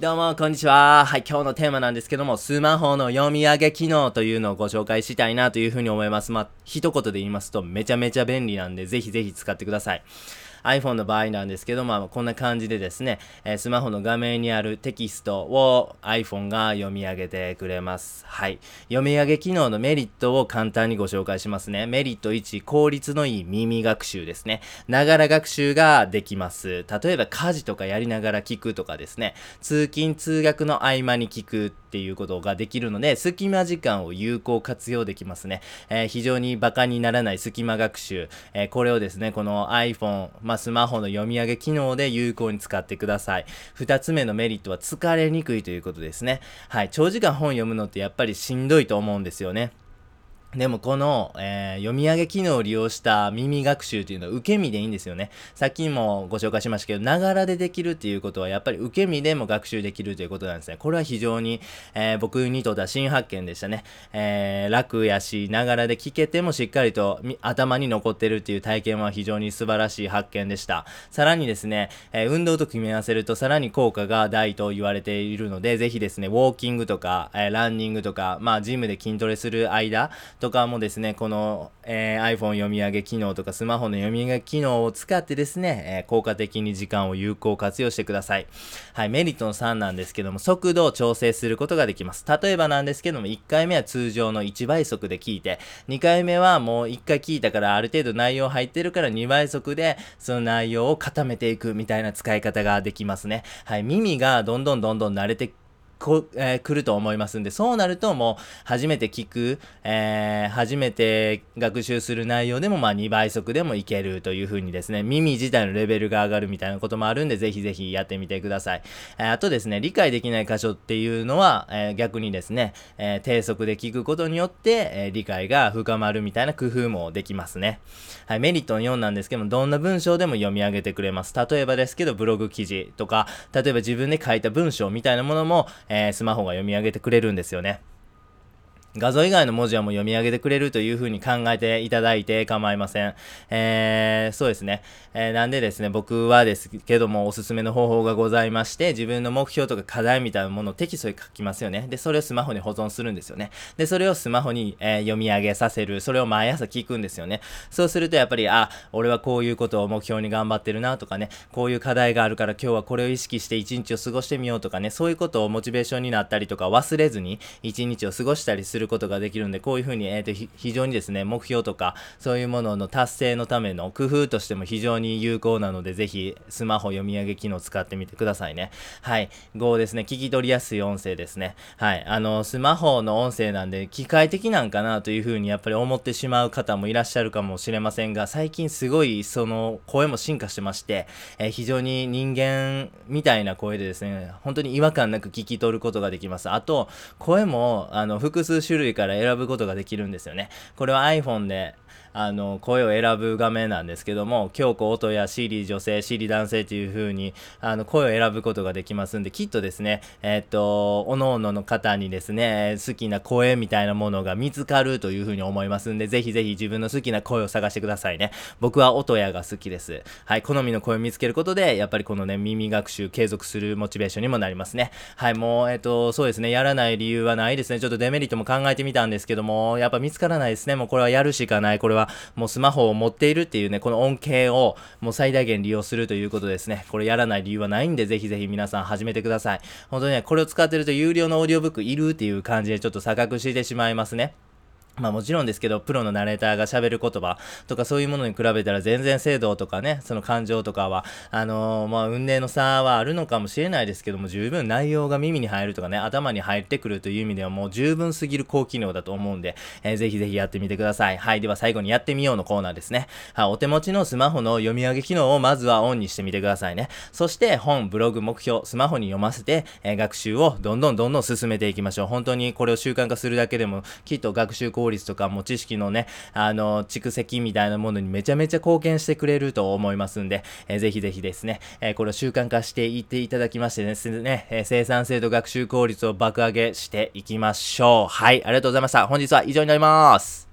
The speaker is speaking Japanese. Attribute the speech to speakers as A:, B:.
A: どうも、こんにちは。はい、今日のテーマなんですけども、スマホの読み上げ機能というのをご紹介したいなというふうに思います。まあ、一言で言いますと、めちゃめちゃ便利なんで、ぜひぜひ使ってください。iPhone の場合なんですけど、まあ、こんな感じでですね、えー、スマホの画面にあるテキストを iPhone が読み上げてくれます。はい。読み上げ機能のメリットを簡単にご紹介しますね。メリット1、効率のいい耳学習ですね。ながら学習ができます。例えば家事とかやりながら聞くとかですね、通勤通学の合間に聞くっていうことができるので、隙間時間を有効活用できますね。えー、非常にバカにならない隙間学習、えー、これをですね、この iPhone、まあ、スマホの読み上げ機能で有効に使ってください。二つ目のメリットは疲れにくいということですね。はい。長時間本読むのってやっぱりしんどいと思うんですよね。でもこの、えー、読み上げ機能を利用した耳学習というのは受け身でいいんですよね。さっきもご紹介しましたけど、ながらでできるっていうことはやっぱり受け身でも学習できるということなんですね。これは非常に、えー、僕にとっては新発見でしたね。えー、楽やし、ながらで聞けてもしっかりと頭に残ってるっていう体験は非常に素晴らしい発見でした。さらにですね、え運動と組み合わせるとさらに効果が大と言われているので、ぜひですね、ウォーキングとか、えランニングとか、まあジムで筋トレする間、とかもですね、この、えー、iPhone 読み上げ機能とかスマホの読み上げ機能を使ってですね、えー、効果的に時間を有効活用してください。はい、メリットの3なんですけども、速度を調整することができます。例えばなんですけども、1回目は通常の1倍速で聞いて、2回目はもう1回聞いたからある程度内容入ってるから2倍速で、その内容を固めていくみたいな使い方ができますね。はい、耳がどんどんどんどん慣れてこ、えー、来ると思いますんで、そうなるともう、初めて聞く、えー、初めて学習する内容でも、まあ、2倍速でもいけるという風にですね、耳自体のレベルが上がるみたいなこともあるんで、ぜひぜひやってみてください。えー、あとですね、理解できない箇所っていうのは、え逆にですね、え低速で聞くことによって、え理解が深まるみたいな工夫もできますね。はい、メリットの4なんですけども、どんな文章でも読み上げてくれます。例えばですけど、ブログ記事とか、例えば自分で書いた文章みたいなものも、えー、スマホが読み上げてくれるんですよね。画像以外の文字はもう読み上げてくれるというふうに考えていただいて構いません。えー、そうですね。えー、なんでですね、僕はですけどもおすすめの方法がございまして、自分の目標とか課題みたいなものをテキストに書きますよね。で、それをスマホに保存するんですよね。で、それをスマホに、えー、読み上げさせる。それを毎朝聞くんですよね。そうするとやっぱり、あ、俺はこういうことを目標に頑張ってるなとかね、こういう課題があるから今日はこれを意識して一日を過ごしてみようとかね、そういうことをモチベーションになったりとか忘れずに一日を過ごしたりするることができるんで、こういうふうに、えーと、非常にですね、目標とか、そういうものの達成のための工夫としても非常に有効なので、ぜひ、スマホ読み上げ機能を使ってみてくださいね。はい。5ですね、聞き取りやすい音声ですね。はい。あの、スマホの音声なんで、機械的なんかなというふうにやっぱり思ってしまう方もいらっしゃるかもしれませんが、最近すごい、その、声も進化してまして、えー、非常に人間みたいな声でですね、本当に違和感なく聞き取ることができます。あと、声も、あの、複数種類から選ぶことができるんですよね。これは iPhone であの声を選ぶ画面なんですけども強子音や Siri 女性 Siri 男性という風にあに声を選ぶことができますんできっとですねえっ、とおのおのの方にですね好きな声みたいなものが見つかるという風に思いますんでぜひぜひ自分の好きな声を探してくださいね。僕は音やが好きです。はい好みの声を見つけることでやっぱりこのね耳学習継続するモチベーションにもなりますね。はいもうえっ、とそうですねやらない理由はないですね。ちょっとデメリットも考考えてみたんですけどもやっぱ見つからないですねもうこれはやるしかないこれはもうスマホを持っているっていうね、この恩恵をもう最大限利用するということですね。これやらない理由はないんで、ぜひぜひ皆さん始めてください。本当にね、これを使ってると有料のオーディオブックいるっていう感じでちょっと錯覚してしまいますね。まあもちろんですけど、プロのナレーターが喋る言葉とかそういうものに比べたら全然精度とかね、その感情とかは、あのー、まあ運命の差はあるのかもしれないですけども、十分内容が耳に入るとかね、頭に入ってくるという意味ではもう十分すぎる高機能だと思うんで、えー、ぜひぜひやってみてください。はい。では最後にやってみようのコーナーですね。は。お手持ちのスマホの読み上げ機能をまずはオンにしてみてくださいね。そして本、ブログ、目標、スマホに読ませて、えー、学習をどんどんどんどん進めていきましょう。本当にこれを習慣化するだけでも、きっと学習効率効率とかも知識のね、あの、蓄積みたいなものにめちゃめちゃ貢献してくれると思いますんで、えー、ぜひぜひですね、えー、これを習慣化していっていただきましてですね、えー、生産性と学習効率を爆上げしていきましょう。はい、ありがとうございました。本日は以上になります。